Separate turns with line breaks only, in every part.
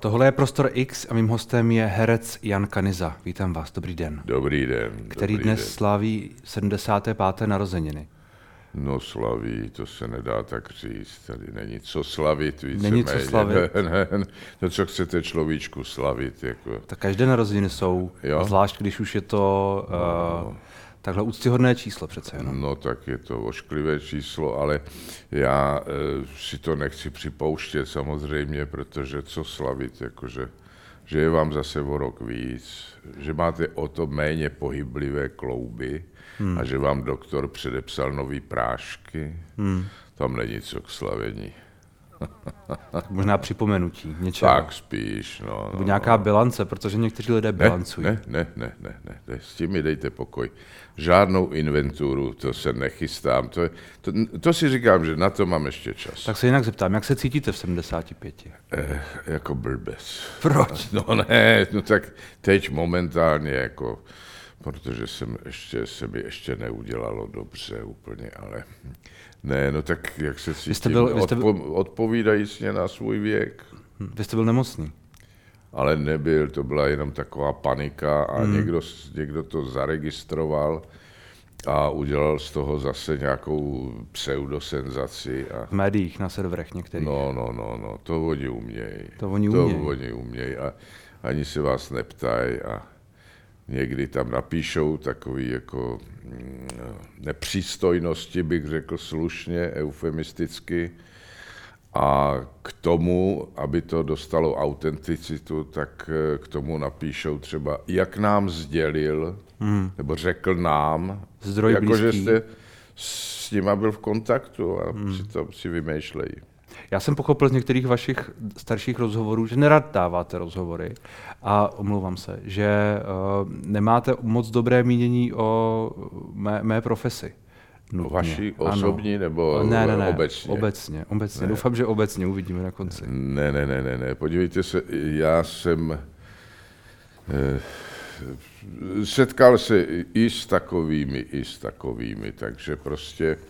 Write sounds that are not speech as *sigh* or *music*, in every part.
Tohle je Prostor X a mým hostem je herec Jan Kaniza. Vítám vás, dobrý den.
Dobrý den.
Který
dobrý
dnes
den.
slaví 75. narozeniny.
No slaví, to se nedá tak říct. Tady není co slavit více
Není co slavit. *laughs*
Ne, ne, ne, to, co chcete človíčku slavit. Jako.
Tak každé narozeniny jsou,
Jo.
zvlášť když už je to uh, takhle úctyhodné číslo přece jenom.
No tak je to ošklivé číslo, ale já e, si to nechci připouštět samozřejmě, protože co slavit, jakože že je vám zase o rok víc, že máte o to méně pohyblivé klouby hmm. a že vám doktor předepsal nový prášky, hmm. tam není co k slavení.
Tak možná připomenutí něčeho.
Tak spíš, no.
Nebo
no
nějaká bilance, protože někteří lidé
ne,
bilancují.
ne, ne, ne, ne, ne, ne, s tím mi dejte pokoj. Žádnou inventuru, to se nechystám. To, je, to, to si říkám, že na to mám ještě čas.
Tak se jinak zeptám, jak se cítíte v 75?
Eh, jako blbec.
Proč?
No ne, no tak teď momentálně jako, protože jsem ještě, se mi ještě neudělalo dobře úplně, ale ne, no tak jak se cítím,
jste byl- vy jste byl-
Odpo, odpovídajícně na svůj věk.
Hm, Vy jste byl nemocný.
Ale nebyl, to byla jenom taková panika a hmm. někdo, někdo to zaregistroval a udělal z toho zase nějakou pseudosenzaci. A,
V médiích, na serverech některých.
no, no, no, no, to oni umějí.
To oni
to
umějí.
oni umějí a ani se vás neptají a někdy tam napíšou takový jako mm, nepřístojnosti, bych řekl slušně, eufemisticky, a k tomu, aby to dostalo autenticitu, tak eh, k tomu napíšou třeba, jak nám sdělil, hmm. nebo řekl nám,
Zdroj
jako že
blízký.
jste s nima byl v kontaktu a hmm. si to si vymýšlejí.
Já jsem pochopil z některých vašich starších rozhovorů, že nerad dáváte rozhovory a omlouvám se, že uh, nemáte moc dobré mínění o mé, mé profesi. Nutně. Ano.
osobní nebo
ne, ne, ne,
obecně?
Obecně, obecně. Doufám, že obecně uvidíme na konci.
Ne, ne, ne, ne, ne. Podívejte se, já jsem eh, setkal se i s takovými, i s takovými, takže prostě eh,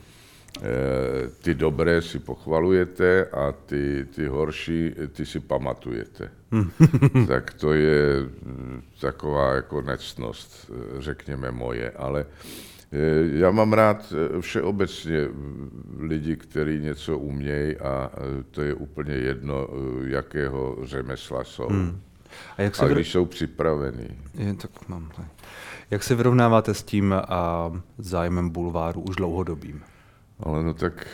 ty dobré si pochvalujete a ty, ty horší, ty si pamatujete. *laughs* tak to je mm, taková jako nectnost, eh, řekněme moje, ale eh, já mám rád eh, všeobecně mm, lidi, kteří něco umějí a eh, to je úplně jedno, eh, jakého řemesla jsou. Hmm.
A jak se,
A
vr...
když jsou připravení.
je, tak mám, jak se vyrovnáváte s tím a zájmem bulváru už dlouhodobým?
Ale no tak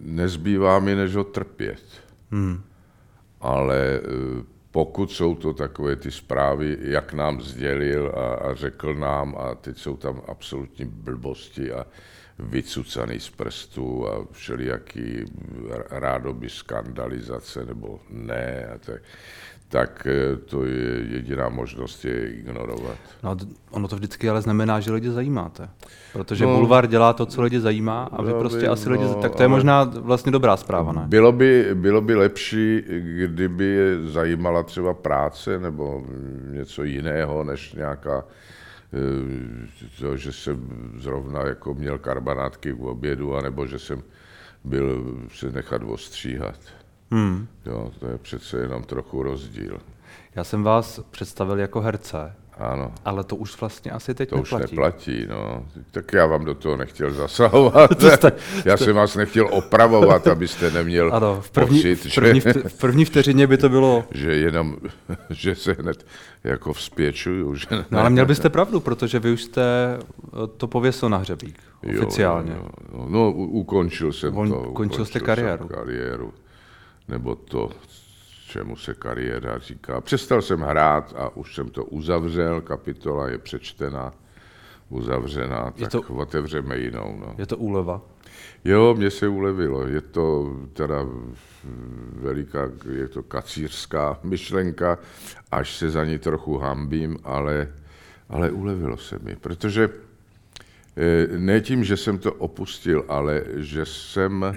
nezbývá mi, než ho trpět.
Hmm.
Ale eh, pokud jsou to takové ty zprávy, jak nám sdělil a, a řekl nám, a teď jsou tam absolutní blbosti a vycucaný z prstů a všelijaký rádoby skandalizace nebo ne, a tak, tak eh, to je jediná možnost je ignorovat.
No, ono to vždycky ale znamená, že lidi zajímáte. Protože
No.
bulvár dělá to, co lidi zajímá a vy
No,
prostě
vím,
asi lidi...
no,
Tak to je možná vlastně dobrá zpráva, ne?
Bylo by, bylo by lepší, kdyby je zajímala třeba práce nebo něco jiného, než nějaká eh, to, že jsem zrovna jako měl karbanátky k obědu, anebo že jsem byl se nechat ostříhat.
Hmm.
Jo, to je přece jenom trochu rozdíl.
Já jsem vás představil jako herce,
Ano,
ale to už vlastně asi teď
to už
neplatí.
neplatí, no. Tak já vám do toho nechtěl zasahovat. *laughs*
To jste-
já jsem vás nechtěl opravovat, abyste neměl
Ano, v první,
pocit,
v, první,
že...
v první vteřině by to bylo...
že jenom, *laughs* že se hned jako vzpěčuju, že ne.
No ale měl byste pravdu, protože vy už jste eh, to pověsil na hřebík, oficiálně.
Jo, jo. No, ukončil jsem
On-
to.
ukončil jste
jsem
kariéru.
kariéru. Nebo to, čemu se kariéra říká. Přestal jsem hrát a už jsem to uzavřel, kapitola je přečtena, uzavřená,
Je
tak
to-
otevřeme jinou. No.
Je to úleva.
Jo, mně se ulevilo. Je to teda veliká, je to kacířská myšlenka, až se za ní trochu hambím, ale, ale ulevilo se mi, protože eh, ne tím, že jsem to opustil, ale že jsem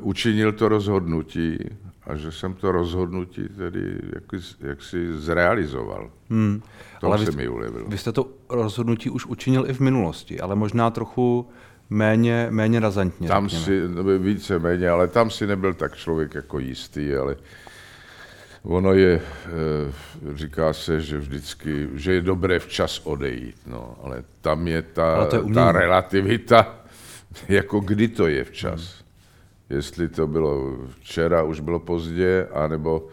učinil to rozhodnutí a že jsem to rozhodnutí tedy jak, jak si zrealizoval.
Hmm.
To
Ale
se
vy,
mi ulevilo.
vy jste to rozhodnutí už učinil i v minulosti, ale možná trochu méně, méně razantně.
Tam řekněme. si, no, více méně, ale tam si nebyl tak člověk jako jistý, ale ono je, eh, říká se, že vždycky, že je dobré včas odejít, no, ale tam je ta, je ta relativita, *laughs* jako kdy to je včas. Hmm. Jestli to bylo včera, už bylo pozdě, anebo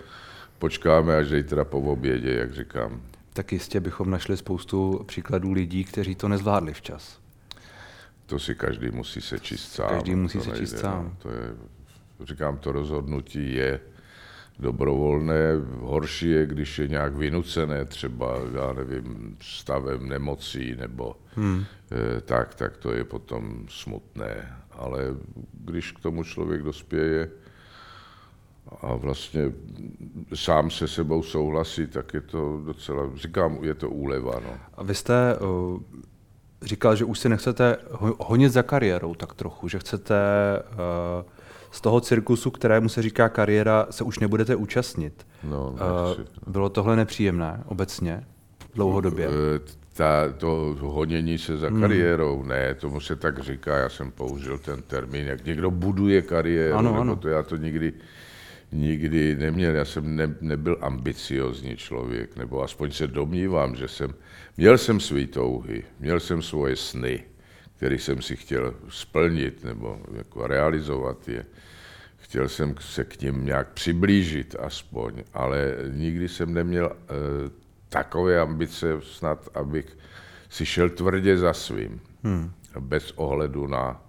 počkáme až zítra po obědě, jak říkám.
Tak jistě bychom našli spoustu příkladů lidí, kteří to nezvládli včas.
To si každý musí sečíst sám.
Každý musí
se
číst sám. No,
to je, říkám, to rozhodnutí je dobrovolné. Horší je, když je nějak vynucené, třeba, já nevím, stavem nemocí nebo hmm. eh, tak, tak to je potom smutné. Ale když k tomu člověk dospěje a vlastně sám se sebou souhlasí, tak je to docela, říkám, je to úleva. No.
A vy jste uh, říkal, že už si nechcete honit za kariérou tak trochu, že chcete uh, z toho cirkusu, kterému se říká kariéra, se už nebudete účastnit.
No,
uh, bylo tohle nepříjemné obecně, dlouhodobě?
Ta, to honění se za hmm. kariérou, ne, tomu se tak říká, já jsem použil ten termín, jak někdo buduje kariéru, ano, ano. to já to nikdy nikdy neměl. Já jsem ne, nebyl ambiciozní člověk, nebo aspoň se domnívám, že jsem, měl jsem své touhy, měl jsem svoje sny, které jsem si chtěl splnit nebo jako realizovat je. Chtěl jsem se k ním nějak přiblížit aspoň, ale nikdy jsem neměl e, takové ambice snad, abych si šel tvrdě za svým, hmm. bez ohledu na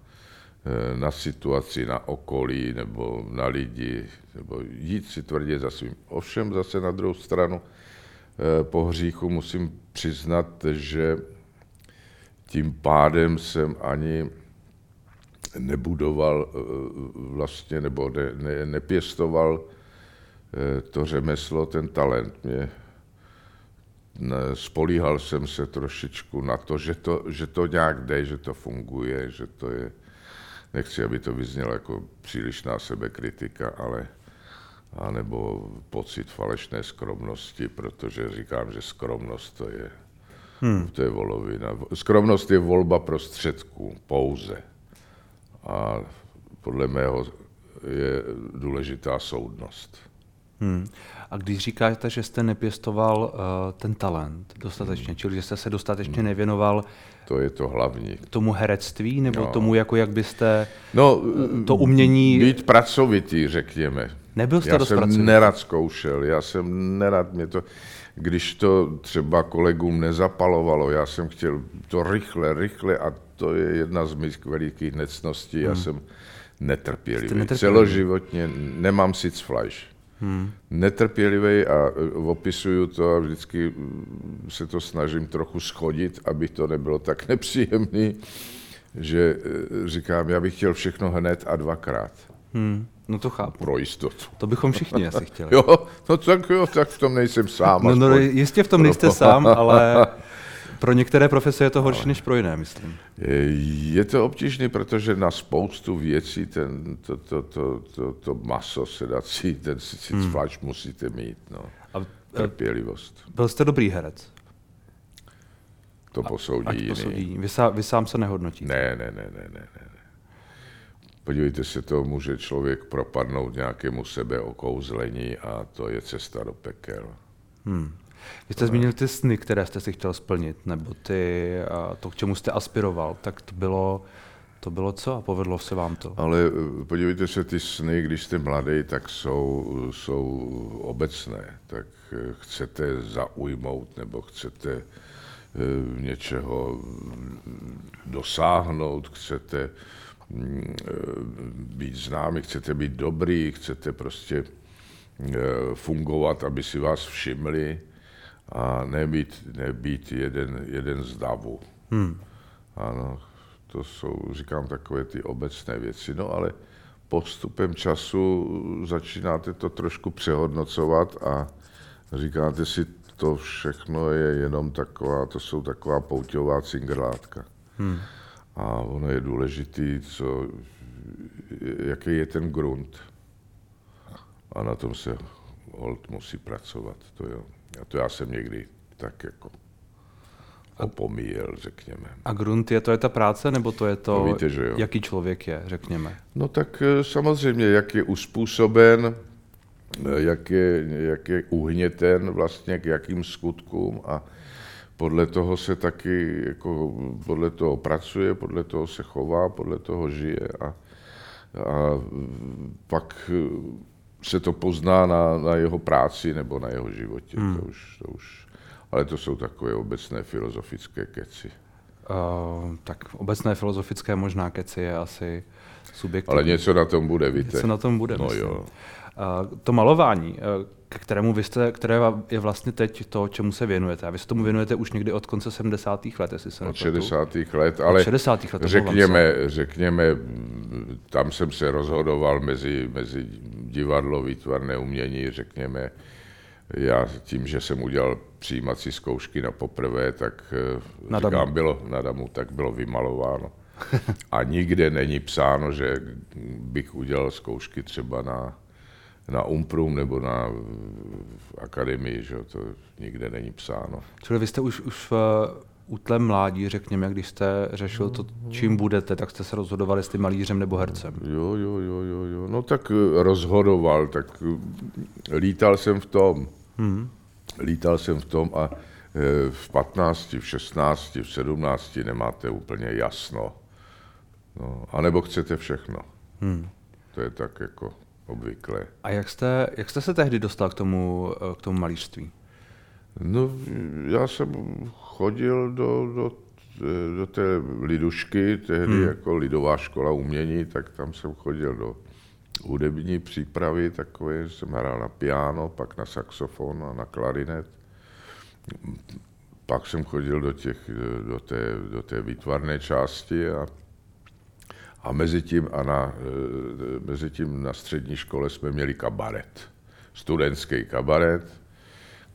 Eh, na situaci, na okolí nebo na lidi, nebo jít si tvrdě za svým. Ovšem zase na druhou stranu eh, po hříchu musím přiznat, že tím pádem jsem ani nebudoval eh, vlastně, nebo ne, ne, nepěstoval to řemeslo, ten talent. Mě, spolíhal jsem se trošičku na to, že to, že to nějak jde, že to funguje, že to je, nechci, aby to vyznělo jako přílišná sebekritika, ale anebo pocit falešné skromnosti, protože říkám, že skromnost to je, hmm. to je volovina. Skromnost je volba prostředků pouze. A podle mého je důležitá soudnost.
Hmm. A když říkáte, že jste nepěstoval uh, ten talent dostatečně, hmm. čili že jste se dostatečně hmm. nevěnoval
to je to hlavní.
Tomu herectví nebo no. tomu, jako jak byste no, to umění...
Být pracovitý, řekněme.
Nebyl jste
Já
dost
jsem
pracovitý.
nerad zkoušel, já jsem nerad, mě to, když to třeba kolegům nezapalovalo, já jsem chtěl to rychle, rychle a to je jedna z mých velikých necností, hmm. já jsem netrpělivý. netrpělivý. Celoživotně nemám sitzfleisch hmm. netrpělivý a e, opisuju to a vždycky se to snažím trochu schodit, aby to nebylo tak *laughs* nepříjemný, že e, říkám, já bych chtěl všechno hned a dvakrát.
Hmm. No to chápu.
Pro jistotu.
To bychom všichni asi chtěli. *laughs*
jo, no tak jo, tak v tom nejsem sám.
No, no jistě v tom nejste sám, ale *laughs* pro některé profese je to horší než pro jiné, myslím.
Je to obtížné, protože na spoustu věcí ten, to, to, to, to, to maso sedací, ten hmm. musíte mít. No. A, Trpělivost.
Byl jste dobrý herec?
To posoudí ať jiný. Posoudí.
Vy, sám, vy sám se nehodnotíte?
Ne, ne, ne, ne, ne, ne. Podívejte se, to může člověk propadnout nějakému sebeokouzlení a to je cesta do pekel.
Hmm. Vy jste zmínil ty sny, které jste si chtěl splnit, nebo ty, to, k čemu jste aspiroval, tak to bylo, to bylo co a povedlo se vám to?
Ale eh, podívejte se, ty sny, když jste mladý, tak jsou, jsou obecné. Tak eh, chcete zaujmout nebo chcete eh, něčeho mm, dosáhnout, chcete mm, být známý, chcete být dobrý, chcete prostě fungovat, aby si vás všimli a nebýt, nebýt jeden, jeden z davu. Hmm. Ano, to jsou, říkám, takové ty obecné věci. No ale postupem času začínáte to trošku přehodnocovat a říkáte si, to všechno je jenom taková, to jsou taková pouťová cingrlátka. Hmm. A ono je důležitý, co, jaký je ten grunt. A na tom se hold musí pracovat, to jo. A to já jsem někdy tak jako opomíjel, řekněme.
A grunt je to je ta práce, nebo to je to,
No víte, že jo.
jaký člověk je, řekněme?
No tak eh, samozřejmě, jak je uspůsoben, eh, jak je, jak je uhněten vlastně k jakým skutkům a podle toho se taky, jako podle toho pracuje, podle toho se chová, podle toho žije a, a pak se to pozná na, na jeho práci nebo na jeho životě. Hmm. To už, to už, ale to jsou takové obecné filozofické keci.
Uh, tak obecné filozofické možná keci je asi subjektivní.
Ale něco na tom bude, víte.
Něco na tom bude,
No
myslím.
jo.
Uh, to malování, uh, k kterému vy jste, které je vlastně teď to, čemu se věnujete. A vy se tomu věnujete už někdy od konce 70. let, jestli se
Od
nepletu.
60. let, ale
60. let,
řekněme, řekněme, tam jsem se rozhodoval mezi, mezi divadlo, výtvarné umění, řekněme, já tím, že jsem udělal přijímací zkoušky na poprvé, tak eh,
Na
říkám,
Damu.
bylo, na Damu, tak bylo vymalováno. *laughs* A nikde není psáno, že bych udělal zkoušky třeba na, na Umprum nebo na akademii, že to nikde není psáno.
Čili vy jste už, už v útlém mládí, řekněme, když jste řešil to, čím budete, tak jste se rozhodovali, jestli malířem nebo hercem.
Jo, jo, jo, jo, jo. No tak eh, rozhodoval, tak eh, lítal jsem v tom.
Hmm.
Lítal jsem v tom a eh, v 15, v 16, v 17 nemáte úplně jasno. No, anebo chcete všechno.
Hmm.
To je tak jako obvyklé.
A jak jste, jak jste se tehdy dostal k tomu, k tomu malířství?
No, já jsem chodil do, do, do té lidušky, tehdy hmm. jako lidová škola umění, tak tam jsem chodil do hudební přípravy, takové jsem hrál na piano, pak na saxofon a na klarinet. Pak jsem chodil do, těch, do, té, do té výtvarné části a, a mezi tím, a na, mezi tím na střední škole jsme měli kabaret. Studentský kabaret,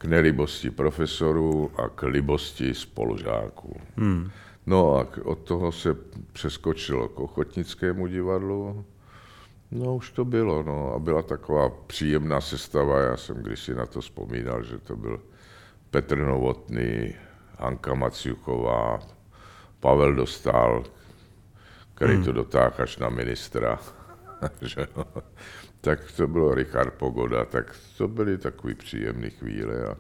k nelibosti profesorů a k libosti spolužáků.
Hmm.
No a od toho se přeskočilo k ochotnickému divadlu. No už to bylo, no a byla taková příjemná sestava, já jsem kdysi na to vzpomínal, že to byl Petr Novotný, Hanka Maciuková, Pavel Dostal, který to dotáhl až na ministra. *laughs* že. Tak to bylo Richard Pogoda, tak to byly takové příjemné chvíle. A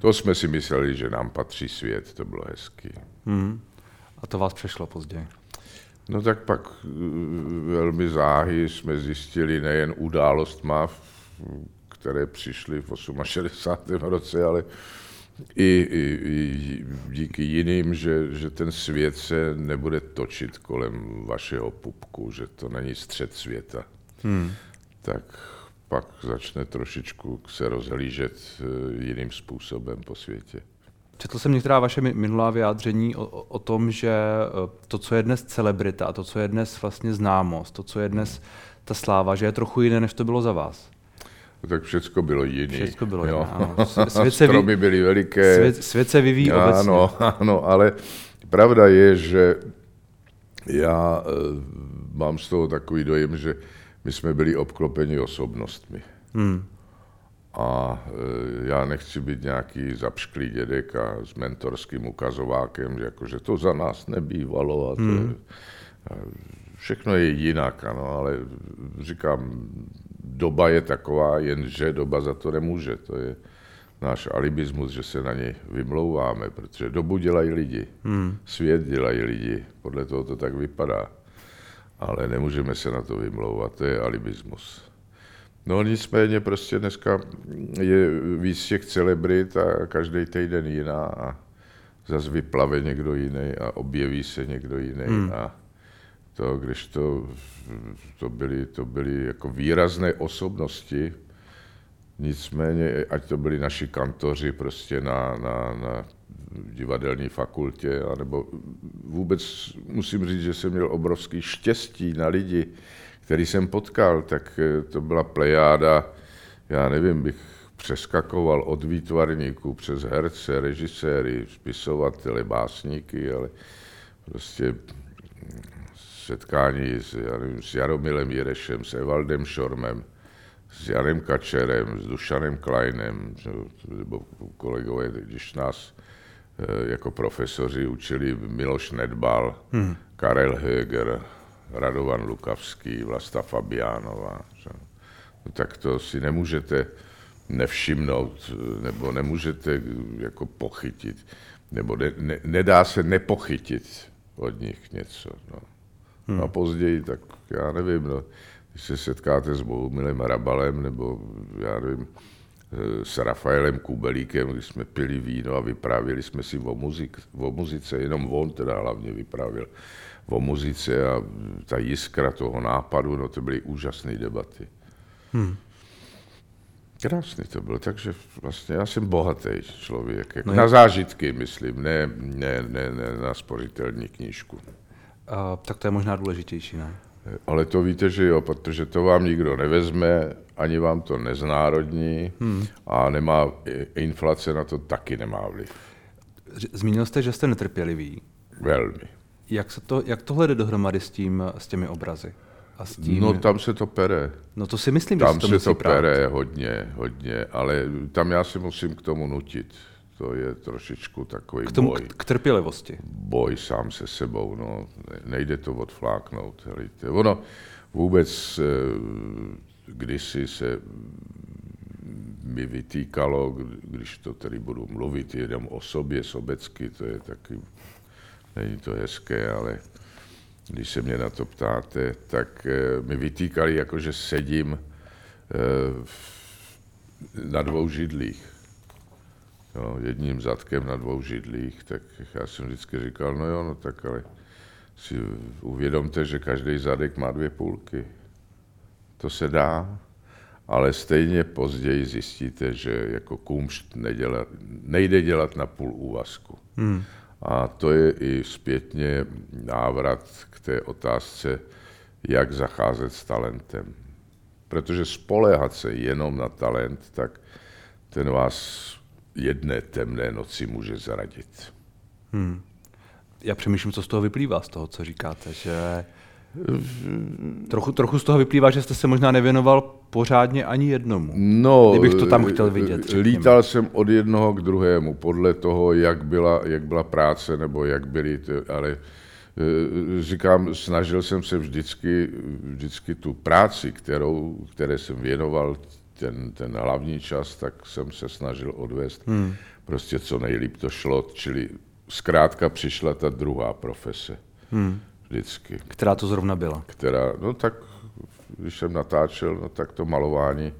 to jsme si mysleli, že nám patří svět, to bylo hezký.
Hmm. A to vás přešlo později.
No tak pak eh, velmi záhy jsme zjistili nejen událostma, v- které přišly v 68. roce, ale i, i, i díky jiným, že, že ten svět se nebude točit kolem vašeho pupku, že to není střed světa.
Hmm.
Tak pak začne trošičku se rozhlížet eh, jiným způsobem po světě.
Četl jsem některá vaše mi- minulá vyjádření o, o- tom, že eh, to, co je dnes celebrita, to, co je dnes vlastně známost, to, co je dnes ta sláva, že je trochu jiné, než to bylo za vás.
No tak všecko bylo jiné.
Všecko bylo jiné, ano. S- svět se
Stromy byly veliké.
Svět, svět se vyvíjí obecně.
Ano, ano, ale pravda je, že já e, mám z toho takový dojem, že my jsme byli obklopeni osobnostmi.
Hmm.
A e, já nechci být nějaký zapšklý dědek a s mentorským ukazovákem, že jakože to za nás nebývalo a to je, a všechno je jinak, ano, ale říkám, doba je taková, jenže doba za to nemůže. To je náš alibismus, že se na ně vymlouváme, protože dobu dělají lidi,
Hmm.
svět dělají lidi, podle toho to tak vypadá. Ale nemůžeme se na to vymlouvat, to je alibismus. No nicméně prostě dneska je víc těch celebrit a každý týden jiná a zase vyplave někdo jiný a objeví se někdo jiný
Hmm.
a to, když to, to byly, to byly jako výrazné osobnosti, nicméně, ať to byli naši kantoři prostě na, na, na divadelní fakultě, anebo vůbec musím říct, že jsem měl obrovský štěstí na lidi, který jsem potkal, tak eh, to byla plejáda, já nevím, bych přeskakoval od výtvarníků přes herce, režiséry, spisovatele, básníky, ale prostě setkání s, já nevím, s Jaromilem Jirešem, s Evaldem Šormem, s Janem Kačerem, s Dušanem Kleinem, nebo kolegové, když nás jako profesoři učili Miloš Nedbal, hmm. Karel Höger, Radovan Lukavský, Vlasta Fabiánová. No, tak to si nemůžete nevšimnout, nebo nemůžete jako pochytit, nebo ne, ne, nedá se nepochytit od nich něco. No. Hmm. A později, tak já nevím, no, když se setkáte s Bohumilem Rabalem, nebo já nevím, s Rafaelem Kubelíkem, když jsme pili víno a vyprávěli jsme si o, muzik, o muzice, jenom on teda hlavně vyprávěl o muzice a ta jiskra toho nápadu, no to byly úžasné debaty. Hmm. Krásný to byl, takže vlastně já jsem bohatý člověk, jako no na zážitky myslím, ne, ne, ne, ne na spořitelní knížku.
A, tak to je možná důležitější, ne?
Ale to víte, že jo, protože to vám nikdo nevezme, ani vám to neznárodní hmm. a nemá, inflace na to taky nemá vliv.
Zmínil jste, že jste netrpělivý.
Velmi.
Jak, se to, jak tohle jde dohromady s, tím, s těmi obrazy?
A s tím... No tam se to pere.
No to si myslím,
tam
že
se to, to pere hodně, hodně, ale tam já si musím k tomu nutit. To je trošičku takový
k tomu,
boj.
K trpělivosti.
Boj sám se sebou, no. Nejde to odfláknout. Helejte. Ono vůbec eh, kdysi se mi vytýkalo, když to tedy budu mluvit jenom o sobě sobecky, to je taky, není to hezké, ale když se mě na to ptáte, tak eh, mi vytýkali, jako že sedím eh, na dvou židlích. Jo, jedním zadkem na dvou židlích, tak já jsem vždycky říkal, no jo, no tak ale si uvědomte, že každý zadek má dvě půlky. To se dá, ale stejně později zjistíte, že jako kumšt nedělat, nejde dělat na půl úvazku. Hmm. A to je i zpětně návrat k té otázce, jak zacházet s talentem. Protože spoléhat se jenom na talent, tak ten vás jedné temné noci může zradit. Hmm.
Já přemýšlím, co z toho vyplývá, z toho, co říkáte, že Trochu, trochu z toho vyplývá, že jste se možná nevěnoval pořádně ani jednomu.
No,
kdybych to tam chtěl vidět. Řekněme.
Lítal jsem od jednoho k druhému, podle toho, jak byla, jak byla práce, nebo jak byly, ale e, říkám, snažil jsem se vždycky, vždycky tu práci, kterou, které jsem věnoval ten, ten hlavní čas, tak jsem se snažil odvést hmm. prostě co nejlíp to šlo, čili zkrátka přišla ta druhá profese. Hmm vždycky.
Která to zrovna byla?
Která, no tak, když jsem natáčel, no tak to malování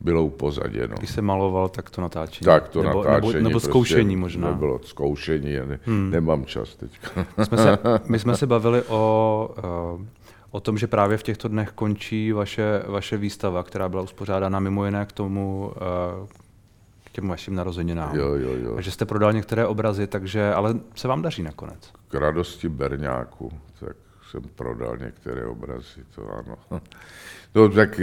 bylo upozaděno.
Když se maloval, tak to natáčení.
Tak to nebo, natáčení.
Nebo, nebo prostě zkoušení možná.
Nebylo zkoušení, ne, hmm. nemám čas teď.
My jsme se, my jsme se *laughs* bavili o, eh, o tom, že právě v těchto dnech končí vaše, vaše výstava, která byla uspořádána mimo jiné k tomu, eh, k těm vašim narozeninám.
Jo, jo, jo.
A že jste prodal některé obrazy, takže, ale se vám daří nakonec.
K radosti Berňáku, tak jsem prodal některé obrazy, to ano. *laughs* No tak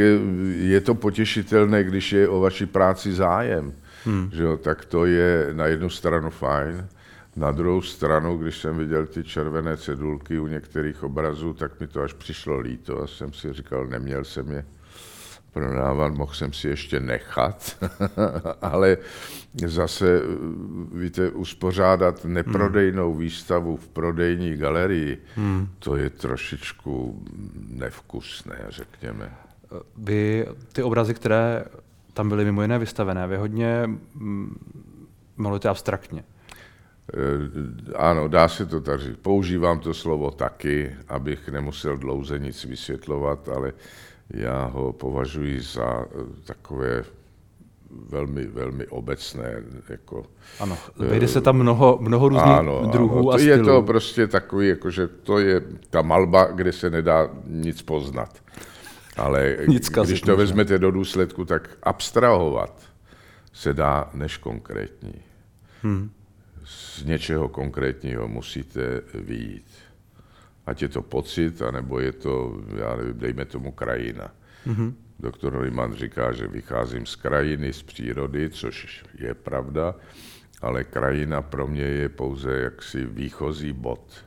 je to potěšitelné, když je o vaší práci zájem. Hmm. Že jo, tak to je na jednu stranu fajn, na druhou stranu, když jsem viděl ty červené cedulky u některých obrazů, tak mi to až přišlo líto a jsem si říkal, neměl jsem je prodávat, mohl jsem si ještě nechat, *laughs* ale zase, víte, uspořádat neprodejnou hmm. výstavu v prodejní galerii, hmm. to je trošičku nevkusné, řekněme.
Vy ty obrazy, které tam byly mimo jiné vystavené, vy hodně mm, malujete abstraktně.
Eh, ano, dá se to tak říct. Používám to slovo taky, abych nemusel dlouze nic vysvětlovat, ale já ho považuji za eh, takové velmi, velmi obecné. Jako,
ano, vejde se tam mnoho, mnoho různých ano, druhů ano,
a stylů. Je to prostě takový, jako, že to je ta malba, kde se nedá nic poznat. Ale *laughs* nic když to vezmete do důsledku, tak abstrahovat se dá než konkrétní. Hmm. Z něčeho konkrétního musíte vyjít ať je to pocit, anebo je to, já nevím, dejme tomu krajina. Mm-hmm. Doktor Neumann říká, že vycházím z krajiny, z přírody, což je pravda, ale krajina pro mě je pouze jaksi výchozí bod.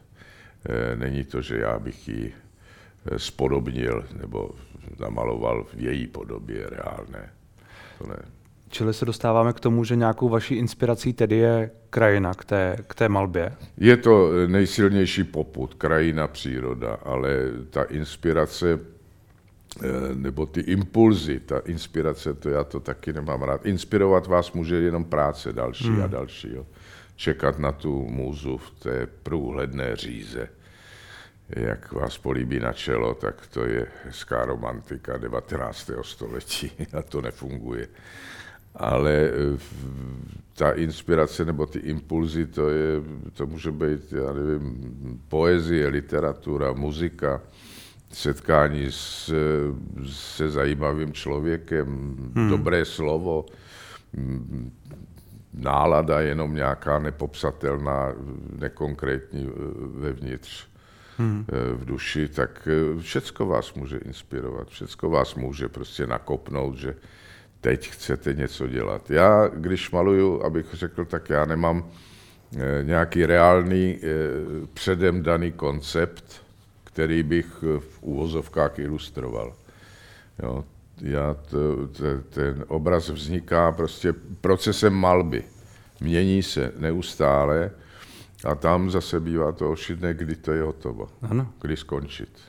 E, není to, že já bych ji e, spodobnil nebo namaloval v její podobě reálné. To ne.
Čili se dostáváme k tomu, že nějakou vaší inspirací tedy je krajina k té, k té malbě?
Je to nejsilnější poput, krajina, příroda, ale ta inspirace eh, nebo ty impulzy, ta inspirace, to já to taky nemám rád. Inspirovat vás může jenom práce další hmm. a další. Jo. Čekat na tu můzu v té průhledné říze jak vás políbí na čelo, tak to je hezká romantika 19. století *laughs* a to nefunguje. Ale eh, ta inspirace nebo ty impulzy, to, je, to může být, já nevím, poezie, literatura, muzika, setkání s, se zajímavým člověkem, hmm. dobré slovo, nálada jenom nějaká nepopsatelná, nekonkrétní eh, vevnitř hmm. Eh, v duši, tak všecko vás může inspirovat, všecko vás může prostě nakopnout, že teď chcete něco dělat. Já, když maluju, abych řekl, tak já nemám eh, nějaký reálný předem daný koncept, který bych v úvozovkách ilustroval. Jo, já to, ten obraz vzniká prostě procesem malby. Mění se neustále a tam zase bývá to ošidné, kdy to je hotovo. Ano. Kdy skončit.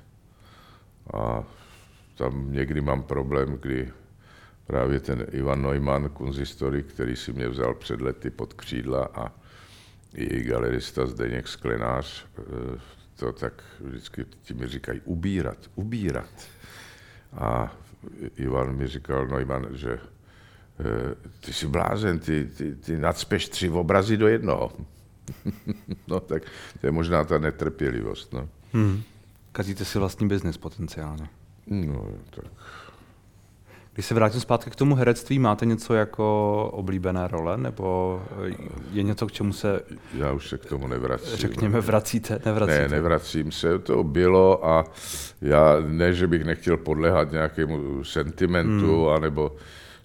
A tam někdy mám problém, kdy právě ten Ivan Neumann, kunzistorik, který si mě vzal před lety pod křídla a i galerista Zdeněk Sklenář, eh, to tak vždycky ti mi říkají ubírat, ubírat. A Ivan mi říkal, Neumann, že eh, ty jsi blázen, ty, ty, ty nadspeš tři obrazy do jednoho. *laughs* no tak to je možná ta netrpělivost. No. Hmm.
Kazíte si vlastní biznis potenciálně.
No, tak.
Když se vrátím zpátky k tomu herectví, máte něco jako oblíbené role, nebo je něco, k čemu se...
Já už se k tomu nevracím.
Řekněme, vracíte, nevracíte?
Ne, nevracím se, to bylo a já ne, že bych nechtěl podlehat nějakému sentimentu, hmm. anebo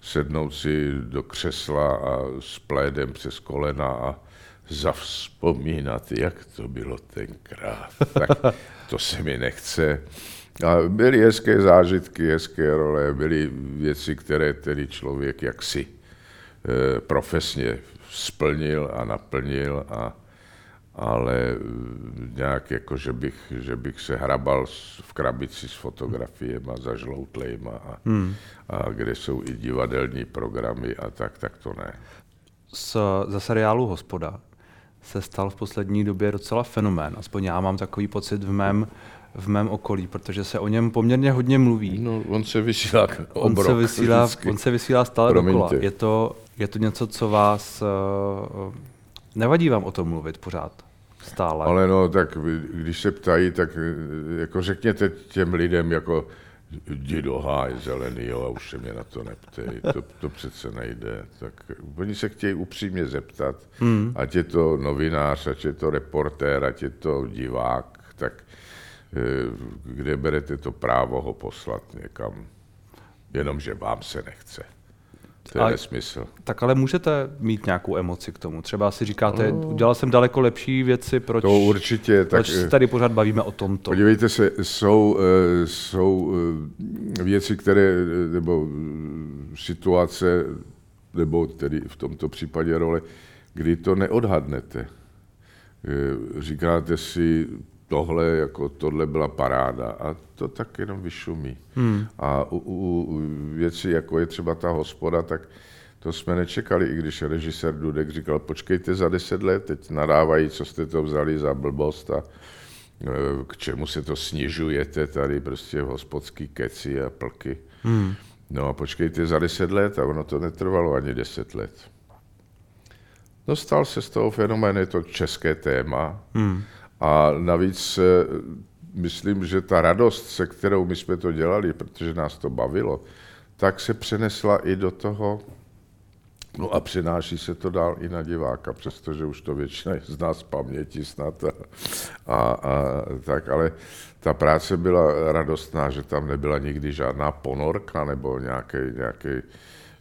sednout si do křesla a s plédem přes kolena a zavzpomínat, jak to bylo tenkrát. Tak to se mi nechce. A byly hezké zážitky, hezké role, byly věci, které tedy člověk jaksi e, profesně splnil a naplnil, a, ale e, nějak jako, že bych, že bych se hrabal v krabici s fotografiemi za žloutlejma a, hmm. a kde jsou i divadelní programy a tak, tak to ne.
Z, za seriálu Hospoda se stal v poslední době docela fenomén. Aspoň já mám takový pocit v mém, v mém okolí, protože se o něm poměrně hodně mluví.
No, on se vysílá
obrok, on se vysílá, on se vysílá stále Promiňte. dokola. Je to, je to něco, co vás... Uh, nevadí vám o tom mluvit pořád? Stále.
Ale no, tak když se ptají, tak eh, jako řekněte těm lidem, jako jdi do háj zelený, jo, a už se mě na to neptej, to, to přece nejde. Tak oni se chtějí upřímně zeptat, hmm. ať je to novinář, ať je to reportér, ať je to divák, tak eh, kde berete to právo ho poslat někam, jenomže vám se nechce. To je ale, nesmysl.
Tak ale můžete mít nějakou emoci k tomu. Třeba si říkáte, no, udělal jsem daleko lepší věci, proč,
to určitě,
proč tak, se tady pořád bavíme o tomto.
Podívejte se, jsou, eh, jsou eh, věci, které, nebo situace, nebo tedy v tomto případě role, kdy to neodhadnete. Eh, říkáte si, tohle, jako tohle byla paráda a to tak jenom vyšumí. Hmm. A u, u věcí, jako je třeba ta hospoda, tak to jsme nečekali, i když režisér Dudek říkal, počkejte za deset let, teď nadávají, co jste to vzali za blbost a e, k čemu se to snižujete tady prostě v hospodský keci a plky. Hmm. No a počkejte za deset let a ono to netrvalo ani deset let. Dostal se z toho fenoménu, je to české téma, hmm. A navíc myslím, že ta radost, se kterou my jsme to dělali, protože nás to bavilo, tak se přenesla i do toho, no a přenáší se to dál i na diváka, přestože už to většina z nás paměti snad. A, a, a tak, ale ta práce byla radostná, že tam nebyla nikdy žádná ponorka nebo nějaký, nějaký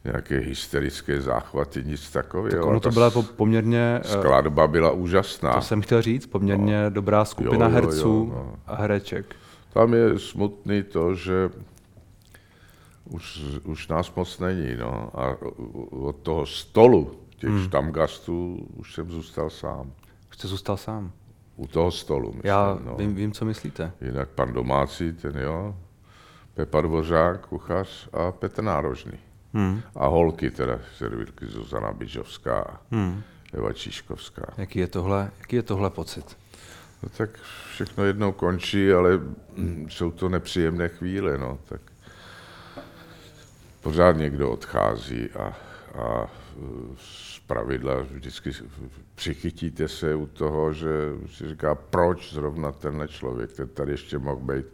nějaké hysterické záchvaty, nic takového. Tak
ono to byla poměrně...
Eh, skladba byla úžasná.
To jsem chtěl říct, poměrně no. dobrá skupina jo, jo, herců jo, no. a hereček.
Tam je smutný to, že už, už nás moc není. No. A od toho stolu těch hmm. štamgastů už jsem zůstal sám.
Už jste zůstal sám?
U toho stolu, myslím.
Já
no.
vím, vím, co myslíte.
Jinak pan domácí, ten jo, Pepa Dvořák, kuchař a Petr Nárožný. Hmm. A holky teda, servírky Zuzana Bižovská, hmm. Eva Číškovská.
Jaký je tohle, jaký je tohle pocit?
No tak všechno jednou končí, ale jsou to nepříjemné chvíle, no, tak pořád někdo odchází a, a z pravidla vždycky přichytíte se u toho, že si říká, proč zrovna tenhle člověk, ten tady ještě mohl být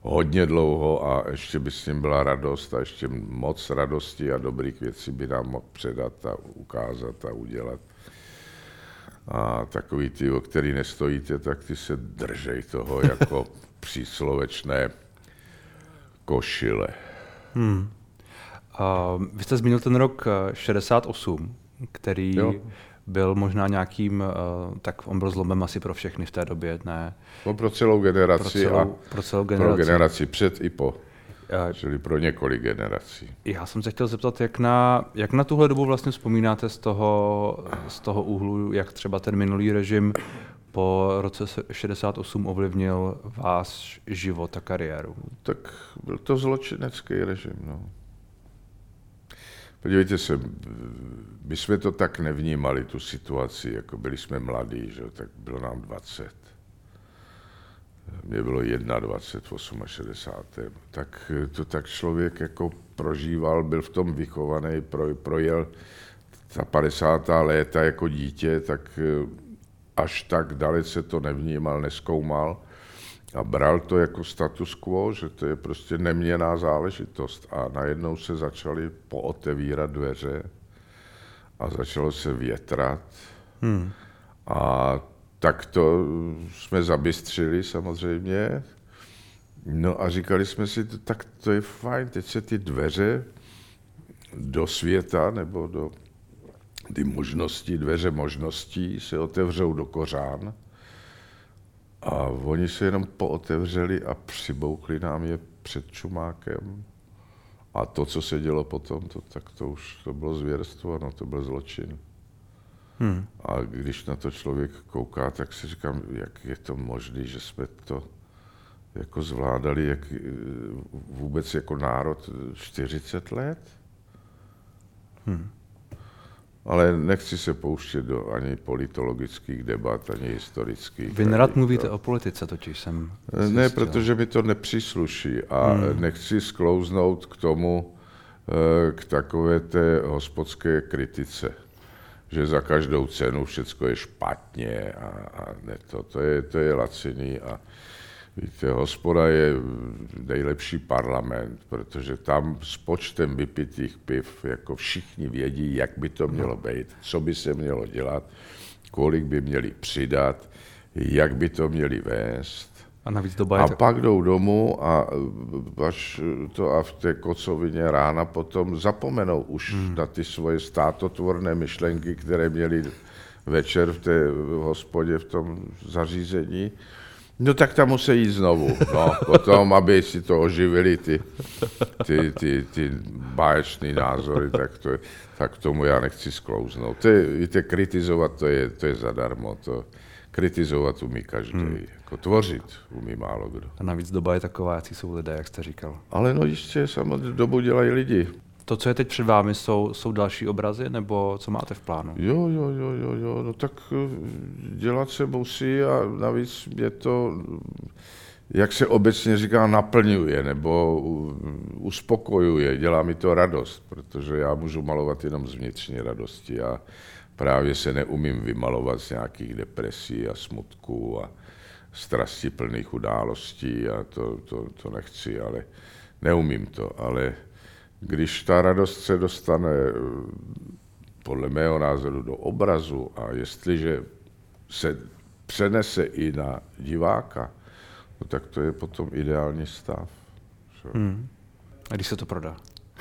hodně dlouho a ještě by s ním byla radost a ještě moc radosti a dobrých věcí by nám mohl předat a ukázat a udělat. A takový ty, o který nestojíte, tak ty se držej toho *laughs* jako příslovečné košile. Hmm.
Uh, vy jste zmínil ten rok 68, eh, který jo. Byl možná nějakým, uh, tak on byl zlomem asi pro všechny v té době, ne?
No pro celou generaci pro celou,
a pro celou generaci.
pro generaci před i po. Čili pro několik generací.
Já jsem se chtěl zeptat, jak na, jak na tuhle dobu vlastně vzpomínáte z toho, z toho úhlu, jak třeba ten minulý režim po roce 68 ovlivnil váš život a kariéru?
Tak byl to zločinecký režim. No. Podívejte se, my jsme to tak nevnímali, tu situaci, jako byli jsme mladí, že? tak bylo nám 20 mě bylo 21 v 68. Tak to tak člověk jako prožíval, byl v tom vychovaný, pro, projel ta 50. léta jako dítě, tak eh, až tak dalece to nevnímal, neskoumal a bral to jako status quo, že to je prostě neměná záležitost. A najednou se začaly pootevírat dveře a začalo se větrat. Hmm. A tak to jsme zabystřili samozřejmě. No a říkali jsme si, tak to je fajn, teď se ty dveře do světa nebo do ty možnosti, dveře možností se otevřou do kořán. A oni se jenom pootevřeli a přiboukli nám je před čumákem. A to, co se dělo potom, to, tak to už to bylo zvěrstvo, no to byl zločin. Hmm. A když na to člověk kouká, tak si říkám, jak je to možné, že jsme to jako zvládali jak, vůbec jako národ 40 let. Hmm. Ale nechci se pouštět do ani politologických debat, ani historických.
Vy nerad mluvíte to... o politice, totiž jsem
Ne, zjistil. protože mi to nepřísluší a hmm. nechci sklouznout k tomu, eh, k takové té hospodské kritice že za každou cenu všechno je špatně a, a ne to, to je, to je laciný a víte, hospoda je nejlepší parlament, protože tam s počtem vypitých piv jako všichni vědí, jak by to mělo být, co by se mělo dělat, kolik by měli přidat, jak by to měli vést
a navíc doba
je A pak jdou domů a až to a v té kocovině rána potom zapomenou už hmm. na ty svoje státotvorné myšlenky, které měli večer v té hospodě, v tom zařízení. No tak tam musí jít znovu, no, potom, aby si to oživili ty, ty, ty, ty báječné názory, tak, to, tak tomu já nechci sklouznout. To je, víte, kritizovat to je, to je zadarmo, to kritizovat umí každý. Hmm. Jako tvořit umí málo kdo.
A navíc doba je taková, jaký jsou lidé, jak jste říkal.
Ale no jistě, samozřejmě dobu dělají lidi.
To, co je teď před vámi, jsou, jsou další obrazy, nebo co máte v plánu?
Jo, jo, jo, jo, jo, no tak eh, dělat se musí a navíc mě to, jak se obecně říká, naplňuje nebo uspokojuje, dělá mi to radost, protože já můžu malovat jenom z vnitřní radosti a právě se neumím vymalovat z nějakých depresí a smutků a strasti plných událostí a to, to, to nechci, ale neumím to. Ale když ta radost se dostane podle mého názoru do obrazu a jestliže se přenese i na diváka, no tak to je potom ideální stav.
Hmm. A když se to prodá?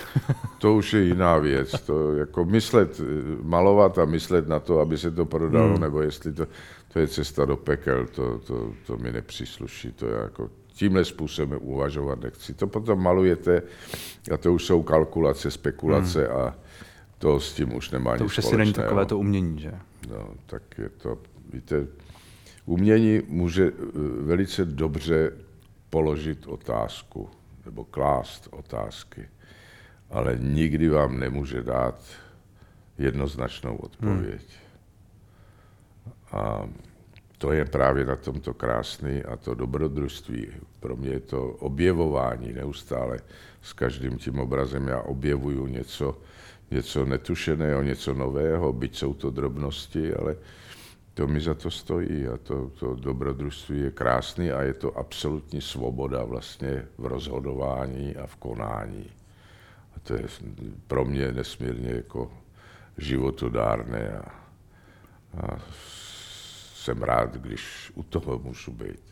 *laughs*
to už je jiná věc. To jako myslet, malovat a myslet na to, aby se to prodalo, hmm. nebo jestli to, to je cesta do pekel, to, to, to mi nepřísluší. To je jako tímhle způsobem uvažovat nechci. To potom malujete a to už jsou kalkulace, spekulace hmm. a to s tím už nemá
to
nic
už asi není takové to umění, že?
No, tak je to, víte, umění může eh, velice dobře položit otázku nebo klást otázky, ale nikdy vám nemůže dát jednoznačnou odpověď. Hmm. A to je právě na tomto krásný a to dobrodružství. Pro mě je to objevování neustále. S každým tím obrazem já objevuju něco, něco netušeného, něco nového, byť jsou to drobnosti, ale to mi za to stojí a to, to dobrodružství je krásný a je to absolutní svoboda vlastně v rozhodování a v konání. A to je pro mě nesmírně jako životodárné a, a jsem rád, když u toho můžu být.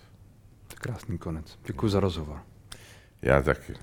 Krásný konec. Děkuji za rozhovor.
Já taky.